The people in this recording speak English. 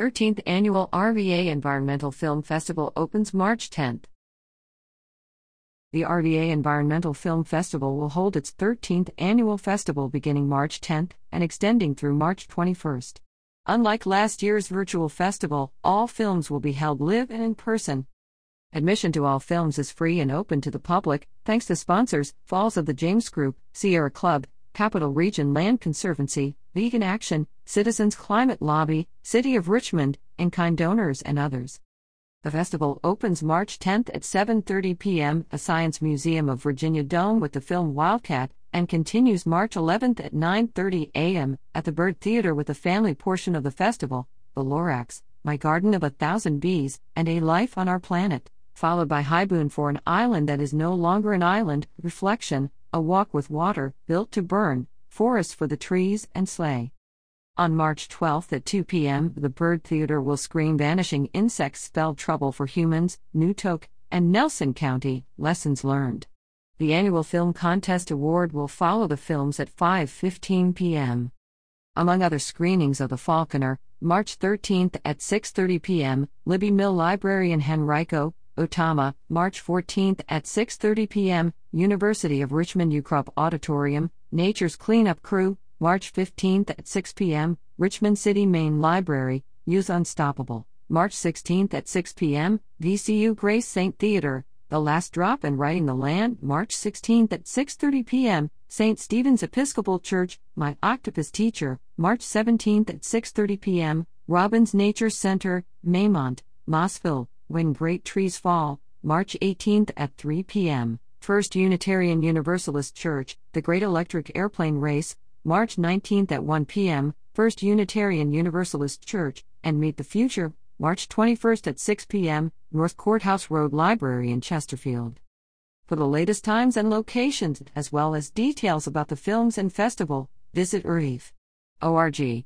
13th Annual RVA Environmental Film Festival opens March 10th. The RVA Environmental Film Festival will hold its 13th annual festival beginning March 10th and extending through March 21st. Unlike last year's virtual festival, all films will be held live and in person. Admission to all films is free and open to the public, thanks to sponsors Falls of the James Group, Sierra Club, Capital Region Land Conservancy, Vegan Action, Citizens Climate Lobby, City of Richmond, and kind donors and others. The festival opens March 10th at 7:30 p.m. at Science Museum of Virginia Dome with the film Wildcat and continues March 11th at 9:30 a.m. at the Byrd Theater with the family portion of the festival, The Lorax, My Garden of a Thousand Bees, and A Life on Our Planet, followed by Highboon for an island that is no longer an island, Reflection, A Walk with Water, Built to Burn, Forest for the Trees, and Slay. On March 12th at 2 p.m., the Byrd Theater will screen Vanishing Insects Spell Trouble for Humans, Newtok, and Nelson County, Lessons Learned. The annual film contest award will follow the films at 5:15 p.m. Among other screenings of The Falconer, March 13th at 6:30 p.m., Libbie Mill Library in Henrico, Otama, March 14th at 6:30 p.m., University of Richmond Ukrop Auditorium, Nature's Cleanup Crew, March 15th at 6 p.m., Richmond City Main Library, Youth Unstoppable, March 16th at 6 p.m., VCU Grace St. Theater, The Last Drop and Writing the Land, March 16th at 6:30 p.m., St. Stephen's Episcopal Church, My Octopus Teacher, March 17th at 6:30 p.m., Robins Nature Center, Maymont, Mossville, When Great Trees Fall, March 18th at 3 p.m. First Unitarian Universalist Church, The Great Electric Airplane Race, March 19 at 1 p.m., First Unitarian Universalist Church, and Meet the Future, March 21 at 6 p.m., North Courthouse Road Library in Chesterfield. For the latest times and locations, as well as details about the films and festival, visit URIF.org.